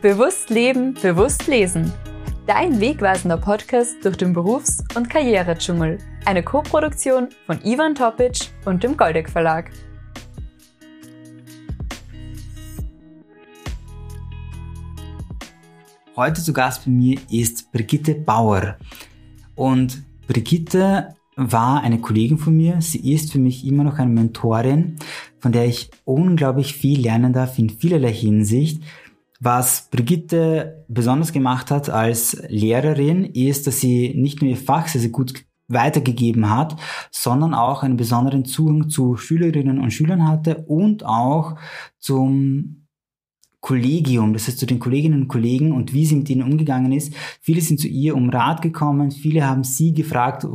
Bewusst leben, bewusst lesen. Dein wegweisender Podcast durch den Berufs- und Karrieredschungel. Eine Co-Produktion von Ivan Topic und dem Goldeck Verlag. Heute zu Gast bei mir ist Brigitte Bauer. Und Brigitte war eine Kollegin von mir. Sie ist für mich immer noch eine Mentorin, von der ich unglaublich viel lernen darf in vielerlei Hinsicht. Was Brigitte besonders gemacht hat als Lehrerin, ist, dass sie nicht nur ihr Fach sehr, sehr gut weitergegeben hat, sondern auch einen besonderen Zugang zu Schülerinnen und Schülern hatte und auch zum Kollegium, das heißt zu den Kolleginnen und Kollegen und wie sie mit ihnen umgegangen ist. Viele sind zu ihr um Rat gekommen, viele haben sie gefragt,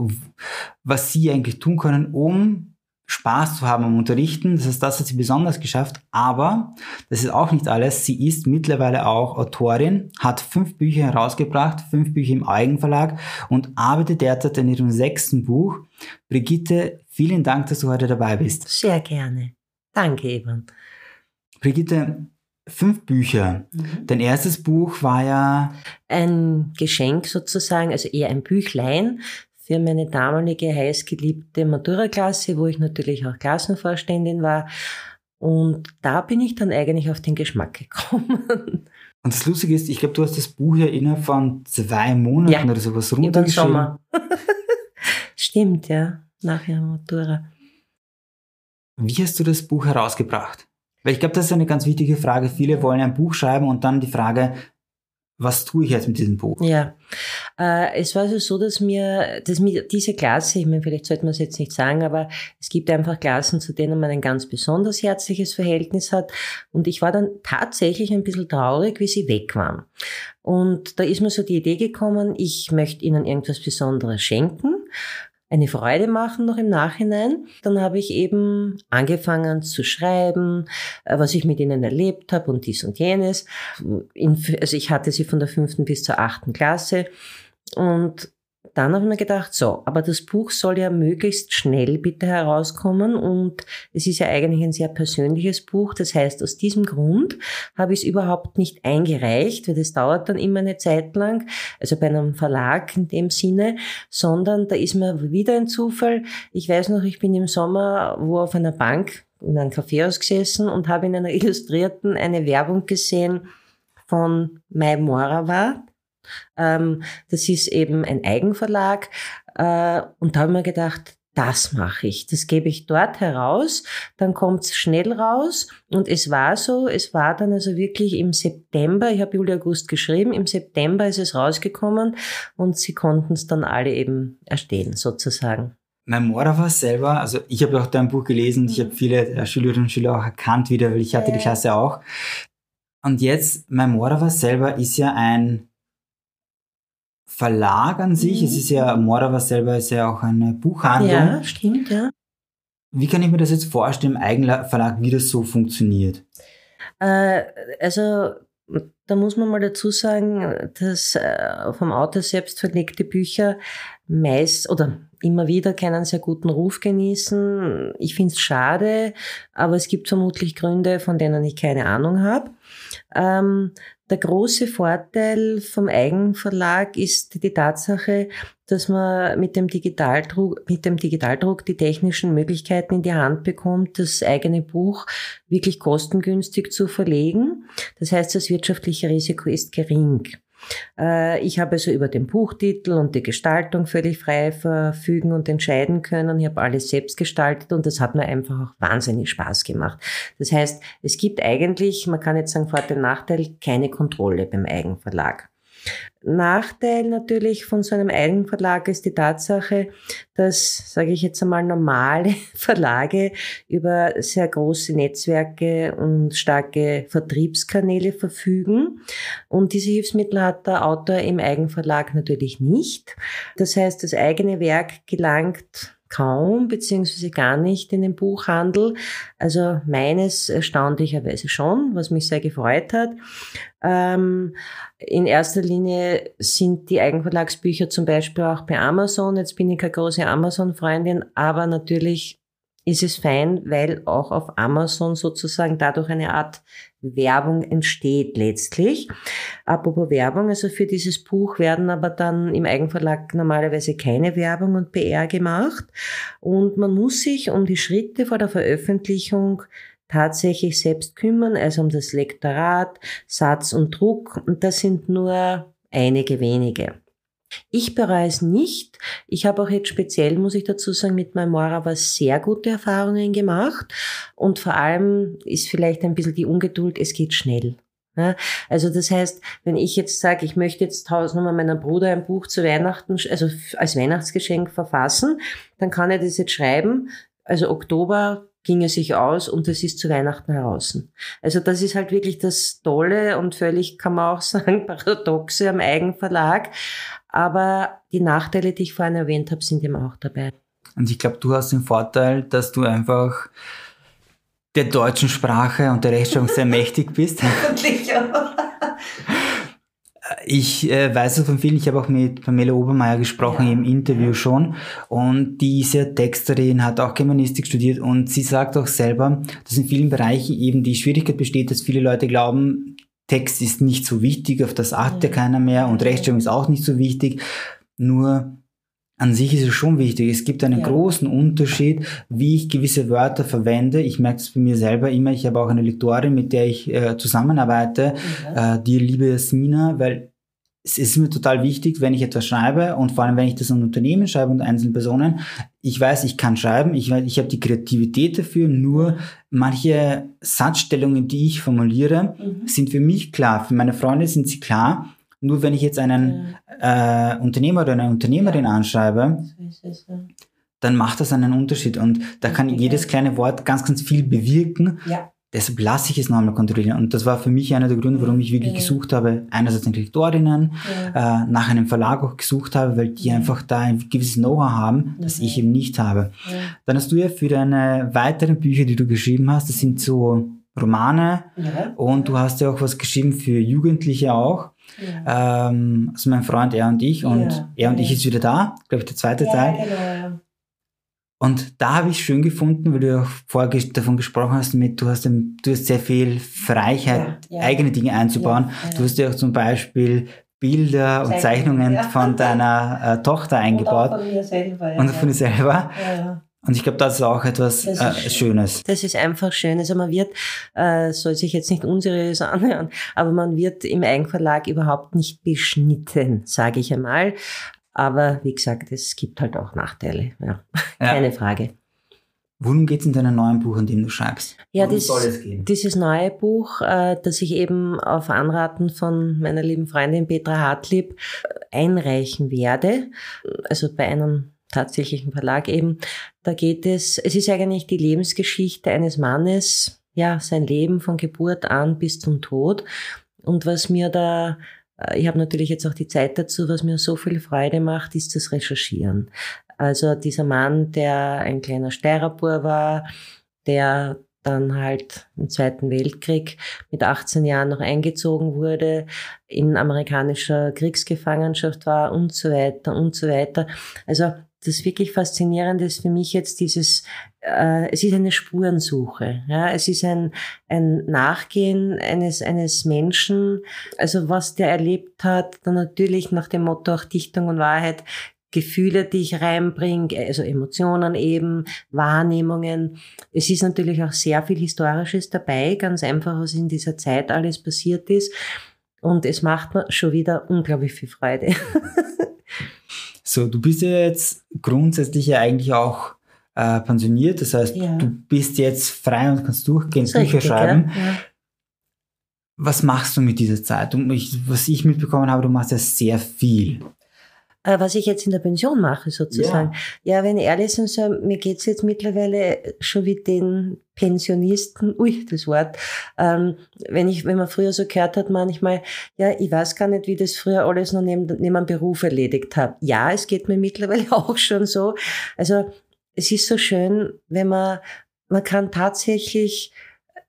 was sie eigentlich tun können, um Spaß zu haben am Unterrichten. Das heißt, das hat sie besonders geschafft. Aber das ist auch nicht alles. Sie ist mittlerweile auch Autorin, hat fünf Bücher herausgebracht, fünf Bücher im Eigenverlag und arbeitet derzeit an ihrem sechsten Buch. Brigitte, vielen Dank, dass du heute dabei bist. Sehr gerne. Danke, Evan. Brigitte, fünf Bücher. Mhm. Dein erstes Buch war ja ein Geschenk sozusagen, also eher ein Büchlein für meine damalige heißgeliebte Matura-Klasse, wo ich natürlich auch Klassenvorständin war. Und da bin ich dann eigentlich auf den Geschmack gekommen. Und das Lustige ist, ich glaube, du hast das Buch ja innerhalb von zwei Monaten ja, oder sowas runtergeschrieben. Sommer. Stimmt, ja, nach ihrer Matura. Wie hast du das Buch herausgebracht? Weil ich glaube, das ist eine ganz wichtige Frage. Viele wollen ein Buch schreiben und dann die Frage, was tue ich jetzt mit diesem Buch? Ja, äh, es war also so, dass mir, dass mir diese Klasse, ich meine, vielleicht sollte man es jetzt nicht sagen, aber es gibt einfach Klassen, zu denen man ein ganz besonders herzliches Verhältnis hat. Und ich war dann tatsächlich ein bisschen traurig, wie sie weg waren. Und da ist mir so die Idee gekommen, ich möchte ihnen irgendwas Besonderes schenken eine Freude machen noch im Nachhinein. Dann habe ich eben angefangen zu schreiben, äh, was ich mit ihnen erlebt habe und dies und jenes. also ich hatte sie von der fünften bis zur achten Klasse und dann habe ich mir gedacht, so, aber das Buch soll ja möglichst schnell bitte herauskommen und es ist ja eigentlich ein sehr persönliches Buch. Das heißt, aus diesem Grund habe ich es überhaupt nicht eingereicht, weil das dauert dann immer eine Zeit lang, also bei einem Verlag in dem Sinne, sondern da ist mir wieder ein Zufall. Ich weiß noch, ich bin im Sommer wo auf einer Bank in einem Kaffeehaus gesessen und habe in einer Illustrierten eine Werbung gesehen von Mai Morava ähm, das ist eben ein Eigenverlag. Äh, und da habe ich mir gedacht, das mache ich, das gebe ich dort heraus, dann kommt es schnell raus und es war so, es war dann also wirklich im September, ich habe Juli August geschrieben, im September ist es rausgekommen und sie konnten es dann alle eben erstehen sozusagen. Mein Mora war selber, also ich habe auch dein Buch gelesen, ich habe mhm. viele Schülerinnen und Schüler auch erkannt wieder, weil ich hatte die Klasse auch. Und jetzt, mein Mora war selber ist ja ein Verlag an sich. Mhm. Es ist ja, Morava selber ist ja auch eine Buchhandlung. Ja, stimmt, ja. Wie kann ich mir das jetzt vorstellen im Eigenverlag, wie das so funktioniert? Äh, also, da muss man mal dazu sagen, dass äh, vom Autor selbst verlegte Bücher meist oder immer wieder keinen sehr guten Ruf genießen. Ich finde es schade, aber es gibt vermutlich Gründe, von denen ich keine Ahnung habe. Ähm, der große Vorteil vom Eigenverlag ist die Tatsache, dass man mit dem Digitaldruck, mit dem Digitaldruck die technischen Möglichkeiten in die Hand bekommt, das eigene Buch wirklich kostengünstig zu verlegen. Das heißt, das wirtschaftliche Risiko ist gering. Äh, ich habe also über den Buchtitel und die Gestaltung völlig frei verfügen und entscheiden können. Ich habe alles selbst gestaltet und das hat mir einfach auch wahnsinnig Spaß gemacht. Das heißt, es gibt eigentlich, man kann jetzt sagen Vorteil, Nachteil, keine Kontrolle beim Eigenverlag. Nachteil natürlich von so einem Eigenverlag ist die Tatsache, dass, sage ich jetzt einmal, normale Verlage über sehr große Netzwerke und starke Vertriebskanäle verfügen. Und diese Hilfsmittel hat der Autor im Eigenverlag natürlich nicht. Das heißt, das eigene Werk gelangt kaum beziehungsweise gar nicht in den Buchhandel. Also meines erstaunlicherweise schon, was mich sehr gefreut hat. Ähm, in erster Linie sind die Eigenverlagsbücher zum Beispiel auch bei Amazon. Jetzt bin ich keine große Amazon-Freundin, aber natürlich ist es fein, weil auch auf Amazon sozusagen dadurch eine Art Werbung entsteht letztlich. Apropos Werbung, also für dieses Buch werden aber dann im Eigenverlag normalerweise keine Werbung und PR gemacht und man muss sich um die Schritte vor der Veröffentlichung tatsächlich selbst kümmern, also um das Lektorat, Satz und Druck und das sind nur einige wenige. Ich bereue es nicht. Ich habe auch jetzt speziell, muss ich dazu sagen, mit meinem Mora was sehr gute Erfahrungen gemacht. Und vor allem ist vielleicht ein bisschen die Ungeduld, es geht schnell. Ja, also das heißt, wenn ich jetzt sage, ich möchte jetzt tausendmal meinem Bruder ein Buch zu Weihnachten, also als Weihnachtsgeschenk verfassen, dann kann er das jetzt schreiben. Also Oktober ging es sich aus und es ist zu Weihnachten heraus. Also das ist halt wirklich das Tolle und völlig, kann man auch sagen, paradoxe am Eigenverlag. Aber die Nachteile, die ich vorhin erwähnt habe, sind eben auch dabei. Und ich glaube, du hast den Vorteil, dass du einfach der deutschen Sprache und der Rechtschreibung sehr mächtig bist. Hoffentlich, ja. Ich äh, weiß es von vielen, ich habe auch mit Pamela Obermeier gesprochen ja. im Interview schon und diese Texterin hat auch Germanistik studiert und sie sagt auch selber, dass in vielen Bereichen eben die Schwierigkeit besteht, dass viele Leute glauben, Text ist nicht so wichtig, auf das achtet ja keiner mehr und Rechtschreibung ist auch nicht so wichtig. Nur an sich ist es schon wichtig. Es gibt einen ja. großen Unterschied, wie ich gewisse Wörter verwende. Ich merke es bei mir selber immer. Ich habe auch eine Lektorin, mit der ich äh, zusammenarbeite, mhm. äh, die liebe Jasmina, weil es ist mir total wichtig, wenn ich etwas schreibe und vor allem, wenn ich das an Unternehmen schreibe und einzelnen Personen. Ich weiß, ich kann schreiben, ich weiß, ich habe die Kreativität dafür, nur manche Satzstellungen, die ich formuliere, mhm. sind für mich klar. Für meine Freunde sind sie klar. Nur wenn ich jetzt einen äh, Unternehmer oder eine Unternehmerin anschreibe, dann macht das einen Unterschied. Und da kann jedes kleine Wort ganz, ganz viel bewirken. Ja. Deshalb lasse ich es nochmal kontrollieren. Und das war für mich einer der Gründe, warum ich wirklich ja. gesucht habe, einerseits nach Lektorinnen, ja. äh, nach einem Verlag auch gesucht habe, weil die ja. einfach da ein gewisses Know-how haben, das ich eben nicht habe. Dann hast du ja für deine weiteren Bücher, die du geschrieben hast, das sind so Romane und du hast ja auch was geschrieben für Jugendliche auch. Ähm, also mein Freund, er und ich. Und er und ich ist wieder da, glaube ich, der zweite Teil. Genau, und da habe ich schön gefunden, weil du auch vorher davon gesprochen hast, mit, du hast, du hast sehr viel Freiheit, eigene Dinge einzubauen. Du hast ja auch zum Beispiel Bilder und Zeichnungen von deiner äh, Tochter eingebaut. Und von mir selber. Und von dir selber. Und ich glaube, das ist auch etwas äh, Schönes. Das ist einfach schön. Also man wird, äh, soll sich jetzt nicht unseriös anhören, aber man wird im Eigenverlag überhaupt nicht beschnitten, sage ich einmal. Aber wie gesagt, es gibt halt auch Nachteile. Ja, keine Frage. Worum geht es in deinem neuen Buch, an dem du schreibst? Ja, dies, dieses neue Buch, äh, das ich eben auf Anraten von meiner lieben Freundin Petra Hartlieb äh, einreichen werde, also bei einem tatsächlichen Verlag eben. Da geht es, es ist eigentlich die Lebensgeschichte eines Mannes, ja, sein Leben von Geburt an bis zum Tod. Und was mir da, ich habe natürlich jetzt auch die Zeit dazu, was mir so viel Freude macht, ist das Recherchieren. Also dieser Mann, der ein kleiner Steirerbur war, der dann halt im Zweiten Weltkrieg mit 18 Jahren noch eingezogen wurde, in amerikanischer Kriegsgefangenschaft war und so weiter und so weiter. Also das wirklich Faszinierende ist für mich jetzt dieses, äh, es ist eine Spurensuche. Ja? Es ist ein, ein Nachgehen eines, eines Menschen, also was der erlebt hat, dann natürlich nach dem Motto auch Dichtung und Wahrheit, Gefühle, die ich reinbringe, also Emotionen eben, Wahrnehmungen. Es ist natürlich auch sehr viel Historisches dabei, ganz einfach, was in dieser Zeit alles passiert ist. Und es macht mir schon wieder unglaublich viel Freude. So, du bist ja jetzt grundsätzlich ja eigentlich auch äh, pensioniert, das heißt, ja. du bist jetzt frei und kannst durchgehend Bücher richtig, schreiben. Ja. Was machst du mit dieser Zeit? Und ich, was ich mitbekommen habe, du machst ja sehr viel. Äh, was ich jetzt in der Pension mache, sozusagen. Ja, ja wenn ich ehrlich sein soll, mir geht's jetzt mittlerweile schon wie den Pensionisten, ui, das Wort, ähm, wenn ich, wenn man früher so gehört hat, manchmal, ja, ich weiß gar nicht, wie das früher alles noch neben, neben einem Beruf erledigt habe. Ja, es geht mir mittlerweile auch schon so. Also, es ist so schön, wenn man, man kann tatsächlich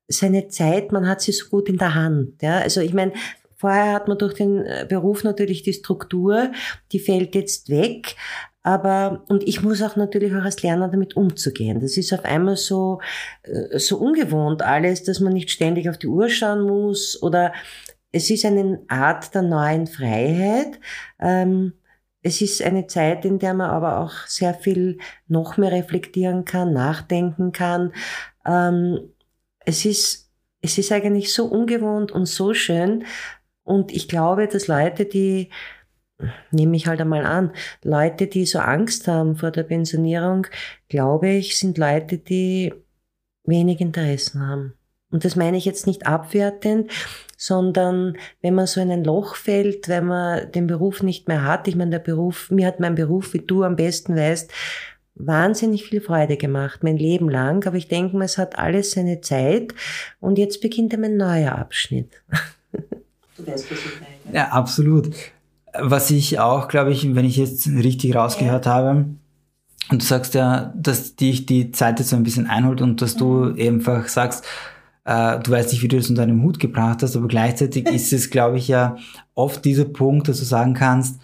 seine Zeit, man hat sie so gut in der Hand. Ja, also ich meine, Vorher hat man durch den äh, Beruf natürlich die Struktur, die fällt jetzt weg. Aber, und ich muss auch natürlich auch als Lerner damit umzugehen. Das ist auf einmal so, äh, so ungewohnt alles, dass man nicht ständig auf die Uhr schauen muss oder es ist eine Art der neuen Freiheit. Ähm, es ist eine Zeit, in der man aber auch sehr viel noch mehr reflektieren kann, nachdenken kann. Ähm, es ist, es ist eigentlich so ungewohnt und so schön. Und ich glaube, dass Leute, die, nehme ich halt einmal an, Leute, die so Angst haben vor der Pensionierung, glaube ich, sind Leute, die wenig Interessen haben. Und das meine ich jetzt nicht abwertend, sondern wenn man so in ein Loch fällt, wenn man den Beruf nicht mehr hat, ich meine, der Beruf, mir hat mein Beruf, wie du am besten weißt, wahnsinnig viel Freude gemacht, mein Leben lang, aber ich denke mir, es hat alles seine Zeit und jetzt beginnt ein neuer Abschnitt. du weißt, was ich meine. Ja, absolut. Was ich auch, glaube ich, wenn ich jetzt richtig rausgehört ja. habe, und du sagst ja, dass dich die Zeit jetzt so ein bisschen einholt und dass du mhm. einfach sagst, äh, du weißt nicht, wie du das unter deinem Hut gebracht hast, aber gleichzeitig ist es, glaube ich, ja oft dieser Punkt, dass du sagen kannst,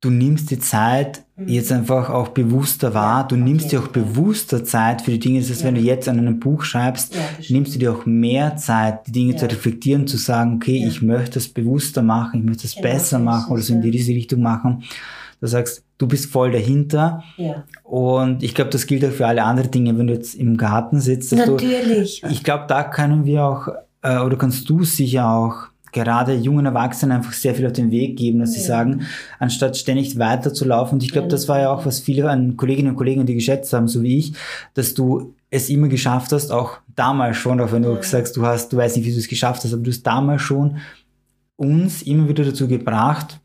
du nimmst die Zeit mhm. jetzt einfach auch bewusster wahr, du nimmst dir auch bewusster Zeit für die Dinge. Das heißt, ja. wenn du jetzt an einem Buch schreibst, ja, nimmst du dir auch mehr Zeit, die Dinge ja. zu reflektieren, zu sagen, okay, ich möchte es bewusster machen, ich möchte es genau, besser machen oder so in diese Richtung machen. Du sagst, du bist voll dahinter. Ja. Und ich glaube, das gilt auch für alle anderen Dinge, wenn du jetzt im Garten sitzt. Natürlich. Du, ich glaube, da können wir auch, äh, oder kannst du sicher auch gerade jungen Erwachsenen einfach sehr viel auf den Weg geben, dass ja. sie sagen, anstatt ständig weiterzulaufen. Und ich glaube, das war ja auch, was viele an Kolleginnen und Kollegen die geschätzt haben, so wie ich, dass du es immer geschafft hast, auch damals schon, auch wenn du ja. sagst, du hast, du weißt nicht, wie du es geschafft hast, aber du hast damals schon uns immer wieder dazu gebracht,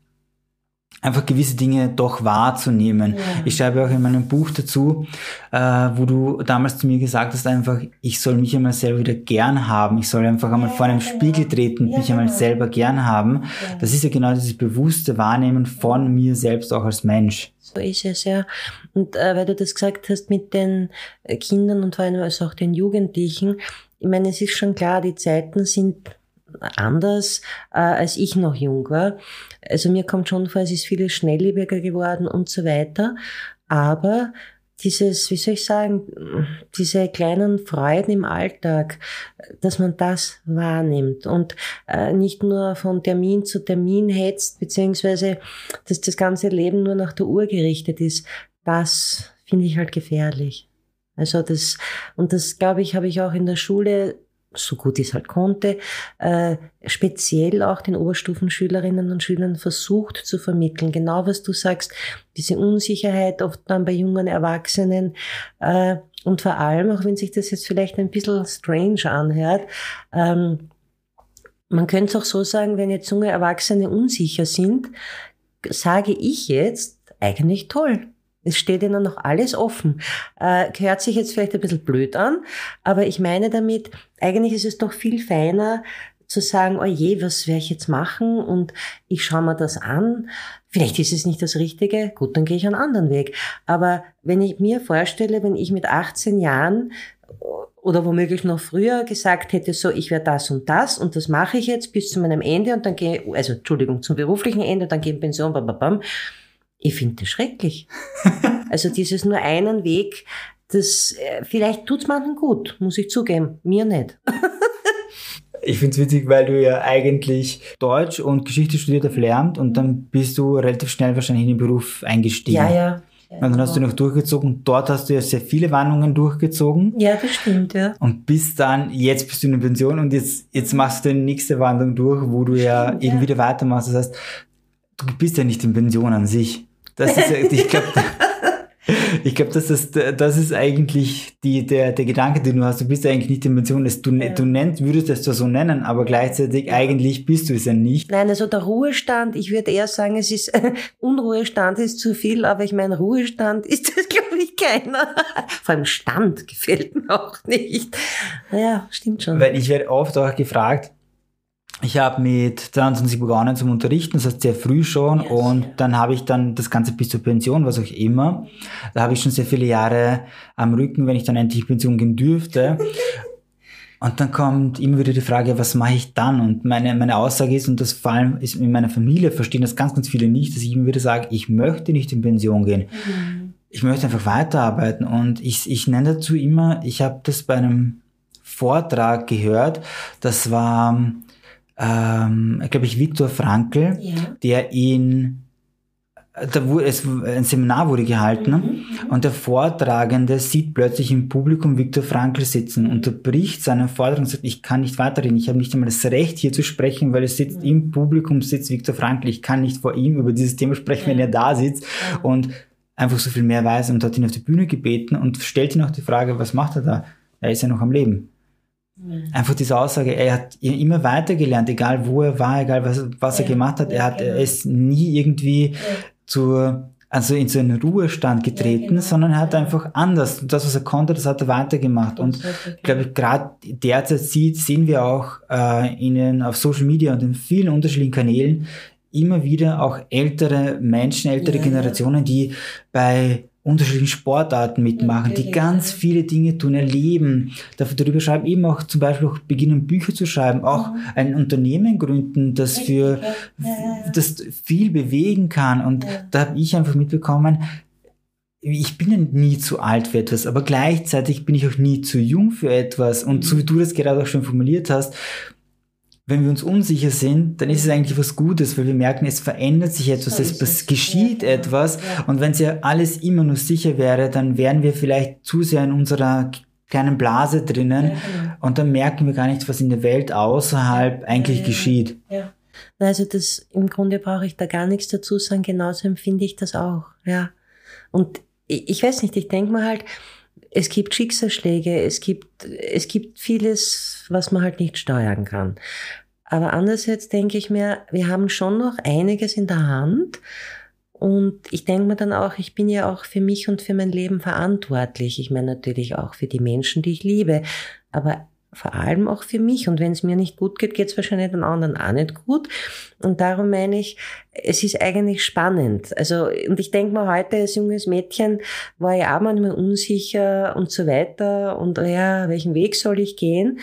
einfach gewisse Dinge doch wahrzunehmen. Ja. Ich schreibe auch in meinem Buch dazu, äh, wo du damals zu mir gesagt hast, einfach, ich soll mich einmal selber wieder gern haben. Ich soll einfach einmal ja, vor einem genau. Spiegel treten und ja, mich genau. einmal selber gern haben. Das ist ja genau dieses bewusste Wahrnehmen von mir selbst auch als Mensch. So ist es, ja. Und äh, weil du das gesagt hast mit den Kindern und vor allem also auch den Jugendlichen, ich meine, es ist schon klar, die Zeiten sind anders, äh, als ich noch jung war. Also mir kommt schon vor, es ist vieles schnelllebiger geworden und so weiter. Aber dieses, wie soll ich sagen, diese kleinen Freuden im Alltag, dass man das wahrnimmt und äh, nicht nur von Termin zu Termin hetzt, beziehungsweise dass das ganze Leben nur nach der Uhr gerichtet ist, das finde ich halt gefährlich. Also das, und das glaube ich, habe ich auch in der Schule so gut ich es halt konnte, äh, speziell auch den Oberstufenschülerinnen und Schülern versucht zu vermitteln. Genau was du sagst, diese Unsicherheit oft dann bei jungen Erwachsenen äh, und vor allem, auch wenn sich das jetzt vielleicht ein bisschen strange anhört, ähm, man könnte es auch so sagen, wenn jetzt junge Erwachsene unsicher sind, sage ich jetzt eigentlich toll. Es steht ihnen noch alles offen. Äh, hört sich jetzt vielleicht ein bisschen blöd an, aber ich meine damit, eigentlich ist es doch viel feiner zu sagen, oh je, was werde ich jetzt machen und ich schaue mir das an. Vielleicht ist es nicht das Richtige, gut, dann gehe ich einen anderen Weg. Aber wenn ich mir vorstelle, wenn ich mit 18 Jahren oder womöglich noch früher gesagt hätte, so, ich werde das und das und das mache ich jetzt bis zu meinem Ende und dann gehe, also Entschuldigung, zum beruflichen Ende, dann gehe ich in Pension, bam, bam, bam ich finde das schrecklich. also dieses nur einen Weg, das äh, vielleicht tut's manchen gut, muss ich zugeben, mir nicht. Ich finde es witzig, weil du ja eigentlich Deutsch und Geschichte studiert auf Lehramt und dann bist du relativ schnell wahrscheinlich in den Beruf eingestiegen. Ja, ja. Ja, und dann hast du noch durchgezogen. Dort hast du ja sehr viele Warnungen durchgezogen. Ja, das stimmt, ja. Und bis dann, jetzt bist du in der Pension und jetzt, jetzt machst du die nächste Wandlung durch, wo du stimmt, ja eben ja. wieder weitermachst. Das heißt, du bist ja nicht in Pension an sich. Das ist, ich glaube, ich glaube, das ist, das ist eigentlich die, der, der Gedanke, den du hast. Du bist eigentlich nicht in Pension. Du, ja. du nennst, würdest es zwar so nennen, aber gleichzeitig ja. eigentlich bist du es ja nicht. Nein, also der Ruhestand, ich würde eher sagen, es ist, Unruhestand ist zu viel, aber ich meine, Ruhestand ist das, glaube ich, keiner. Vor allem Stand gefällt mir auch nicht. Naja, stimmt schon. Weil ich werde oft auch gefragt, ich habe mit 22 begonnen zum Unterrichten, das heißt sehr früh schon yes, und dann habe ich dann das Ganze bis zur Pension, was auch immer. Da habe ich schon sehr viele Jahre am Rücken, wenn ich dann endlich Pension gehen dürfte. Und dann kommt immer wieder die Frage, was mache ich dann? Und meine, meine Aussage ist, und das vor allem ist in meiner Familie verstehen das ganz, ganz viele nicht, dass ich immer wieder sage, ich möchte nicht in Pension gehen. Mhm. Ich möchte einfach weiterarbeiten. Und ich, ich nenne dazu immer, ich habe das bei einem Vortrag gehört, das war, ähm, glaube ich, Viktor Frankl, ja. der in da wurde es, ein Seminar wurde gehalten mhm. und der Vortragende sieht plötzlich im Publikum Viktor Frankl sitzen, unterbricht seinen Vortrag und sagt, ich kann nicht weiterreden, ich habe nicht einmal das Recht hier zu sprechen, weil es sitzt im Publikum sitzt Viktor Frankl, ich kann nicht vor ihm über dieses Thema sprechen, wenn er da sitzt und einfach so viel mehr weiß und hat ihn auf die Bühne gebeten und stellt ihn auch die Frage, was macht er da? Er ist ja noch am Leben. Einfach diese Aussage, er hat immer weitergelernt, egal wo er war, egal was, was ja, er gemacht hat, er hat, er genau. ist nie irgendwie zur, also in so einen Ruhestand getreten, ja, genau. sondern er hat einfach anders. Das, was er konnte, das hat er weitergemacht. Und ich glaube, gerade derzeit sieht, sehen wir auch äh, in den, auf Social Media und in vielen unterschiedlichen Kanälen immer wieder auch ältere Menschen, ältere ja, Generationen, die bei unterschiedlichen Sportarten mitmachen, die ganz viele Dinge tun, erleben, darüber schreiben, eben auch zum Beispiel auch beginnen Bücher zu schreiben, auch ein Unternehmen gründen, das für das viel bewegen kann. Und da habe ich einfach mitbekommen, ich bin ja nie zu alt für etwas, aber gleichzeitig bin ich auch nie zu jung für etwas. Und so wie du das gerade auch schon formuliert hast, wenn wir uns unsicher sind, dann ist es eigentlich was Gutes, weil wir merken, es verändert sich etwas, es, es geschieht etwas. Und wenn es ja alles immer nur sicher wäre, dann wären wir vielleicht zu sehr in unserer kleinen Blase drinnen genau. und dann merken wir gar nicht, was in der Welt außerhalb eigentlich geschieht. Ja. Also das im Grunde brauche ich da gar nichts dazu sagen, genauso empfinde ich das auch, ja. Und ich, ich weiß nicht, ich denke mal halt, es gibt Schicksalsschläge, es gibt, es gibt vieles, was man halt nicht steuern kann. Aber andererseits denke ich mir, wir haben schon noch einiges in der Hand. Und ich denke mir dann auch, ich bin ja auch für mich und für mein Leben verantwortlich. Ich meine natürlich auch für die Menschen, die ich liebe, aber vor allem auch für mich. Und wenn es mir nicht gut geht, geht es wahrscheinlich den anderen auch nicht gut. Und darum meine ich, es ist eigentlich spannend. Also, und ich denke mir heute als junges Mädchen war ich auch manchmal unsicher und so weiter. Und ja, welchen Weg soll ich gehen?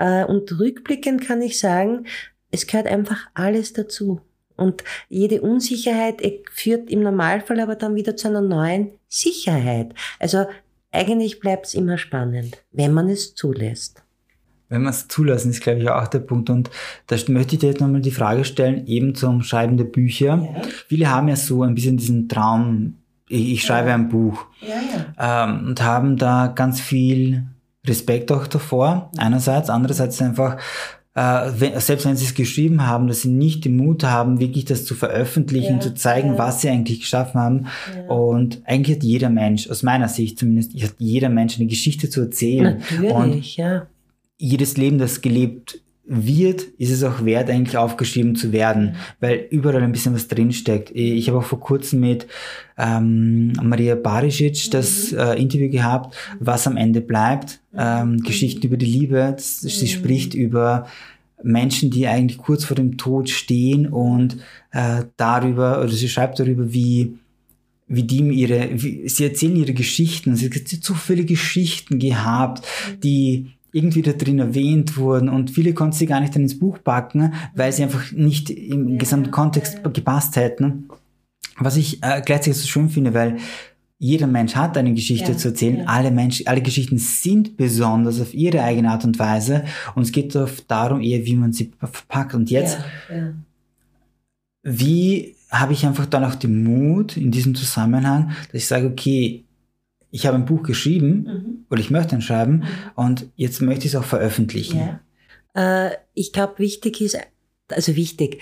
Äh, und rückblickend kann ich sagen, es gehört einfach alles dazu. Und jede Unsicherheit führt im Normalfall aber dann wieder zu einer neuen Sicherheit. Also eigentlich bleibt es immer spannend, wenn man es zulässt. Wenn man es zulassen, ist, glaube ich, auch der Punkt. Und da möchte ich dir jetzt nochmal die Frage stellen, eben zum Schreiben der Bücher. Ja. Viele haben ja so ein bisschen diesen Traum, ich, ich schreibe ja. ein Buch. Ja, ähm, und haben da ganz viel Respekt auch davor, einerseits. Andererseits einfach, äh, wenn, selbst wenn sie es geschrieben haben, dass sie nicht den Mut haben, wirklich das zu veröffentlichen, ja, zu zeigen, ja. was sie eigentlich geschaffen haben. Ja. Und eigentlich hat jeder Mensch, aus meiner Sicht zumindest, hat jeder Mensch eine Geschichte zu erzählen. Natürlich, und ja. Jedes Leben, das gelebt wird, ist es auch wert, eigentlich aufgeschrieben zu werden, weil überall ein bisschen was drinsteckt. Ich habe auch vor kurzem mit ähm, Maria Barisic das mhm. äh, Interview gehabt, was am Ende bleibt. Ähm, mhm. Geschichten über die Liebe. Sie mhm. spricht über Menschen, die eigentlich kurz vor dem Tod stehen und äh, darüber, oder sie schreibt darüber, wie wie die ihre, wie, sie erzählen ihre Geschichten. Sie hat so viele Geschichten gehabt, die irgendwie da drin erwähnt wurden und viele konnten sie gar nicht dann ins Buch packen, weil sie einfach nicht im gesamten Kontext gepasst hätten. Was ich äh, gleichzeitig so schön finde, weil jeder Mensch hat eine Geschichte ja, zu erzählen. Ja. Alle Menschen, alle Geschichten sind besonders auf ihre eigene Art und Weise. Und es geht darum eher, wie man sie verpackt. Und jetzt, ja, wie habe ich einfach dann auch den Mut in diesem Zusammenhang, dass ich sage, okay, ich habe ein Buch geschrieben mhm. oder ich möchte ein schreiben mhm. und jetzt möchte ich es auch veröffentlichen. Ja. Äh, ich glaube, wichtig ist, also wichtig,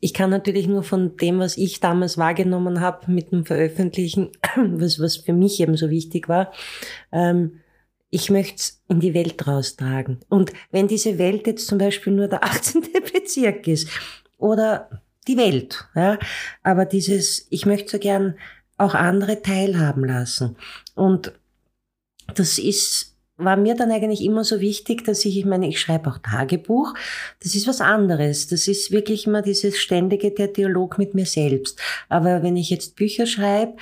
ich kann natürlich nur von dem, was ich damals wahrgenommen habe mit dem Veröffentlichen, was, was für mich eben so wichtig war, ähm, ich möchte es in die Welt raustragen. Und wenn diese Welt jetzt zum Beispiel nur der 18. Bezirk ist oder die Welt, ja, aber dieses, ich möchte so gern auch andere teilhaben lassen. Und das ist, war mir dann eigentlich immer so wichtig, dass ich, ich meine, ich schreibe auch Tagebuch. Das ist was anderes. Das ist wirklich immer dieses ständige, der Dialog mit mir selbst. Aber wenn ich jetzt Bücher schreibe,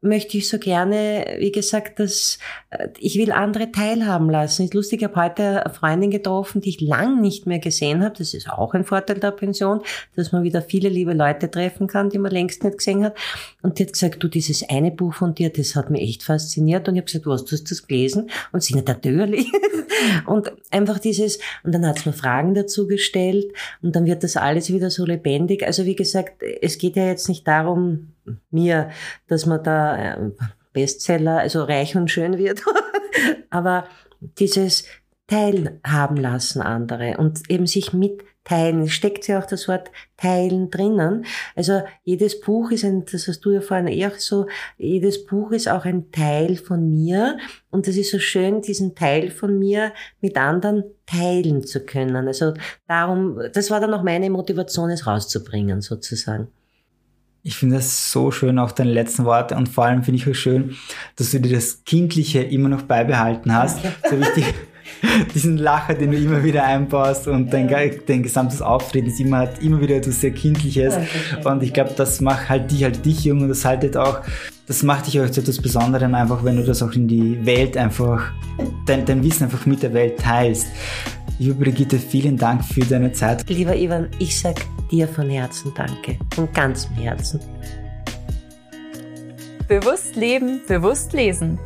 möchte ich so gerne, wie gesagt, dass äh, ich will andere teilhaben lassen. Ist lustig, ich habe heute eine Freundin getroffen, die ich lang nicht mehr gesehen habe. Das ist auch ein Vorteil der Pension, dass man wieder viele liebe Leute treffen kann, die man längst nicht gesehen hat. Und die hat gesagt, du, dieses eine Buch von dir, das hat mich echt fasziniert. Und ich habe gesagt, du hast, du das gelesen? Und sie, natürlich. und einfach dieses, und dann hat es mir Fragen dazu gestellt und dann wird das alles wieder so lebendig. Also wie gesagt, es geht ja jetzt nicht darum, mir, dass man da äh, Bestseller, also reich und schön wird, aber dieses Teilhaben lassen andere und eben sich mitteilen, steckt ja auch das Wort teilen drinnen. Also jedes Buch ist ein, das hast du ja vorhin eher so, jedes Buch ist auch ein Teil von mir und es ist so schön, diesen Teil von mir mit anderen teilen zu können. Also darum, das war dann auch meine Motivation, es rauszubringen sozusagen. Ich finde das so schön, auch deine letzten Worte. Und vor allem finde ich auch schön, dass du dir das Kindliche immer noch beibehalten hast. So wichtig, diesen Lacher, den du immer wieder einbaust und dein, dein gesamtes Auftreten ist immer, hat immer wieder etwas sehr Kindliches. Und ich glaube, das macht halt dich, halt dich jung und das haltet auch, das macht dich auch zu etwas Besonderem einfach, wenn du das auch in die Welt einfach, dein, dein Wissen einfach mit der Welt teilst. Liebe Brigitte, vielen Dank für deine Zeit. Lieber Ivan, ich sag dir von Herzen Danke, von ganzem Herzen. Bewusst leben, bewusst lesen.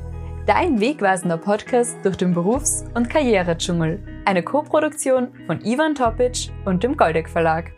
Dein wegweisender Podcast durch den Berufs- und Karrieredschungel. Eine Co-Produktion von Ivan Topic und dem Goldeck Verlag.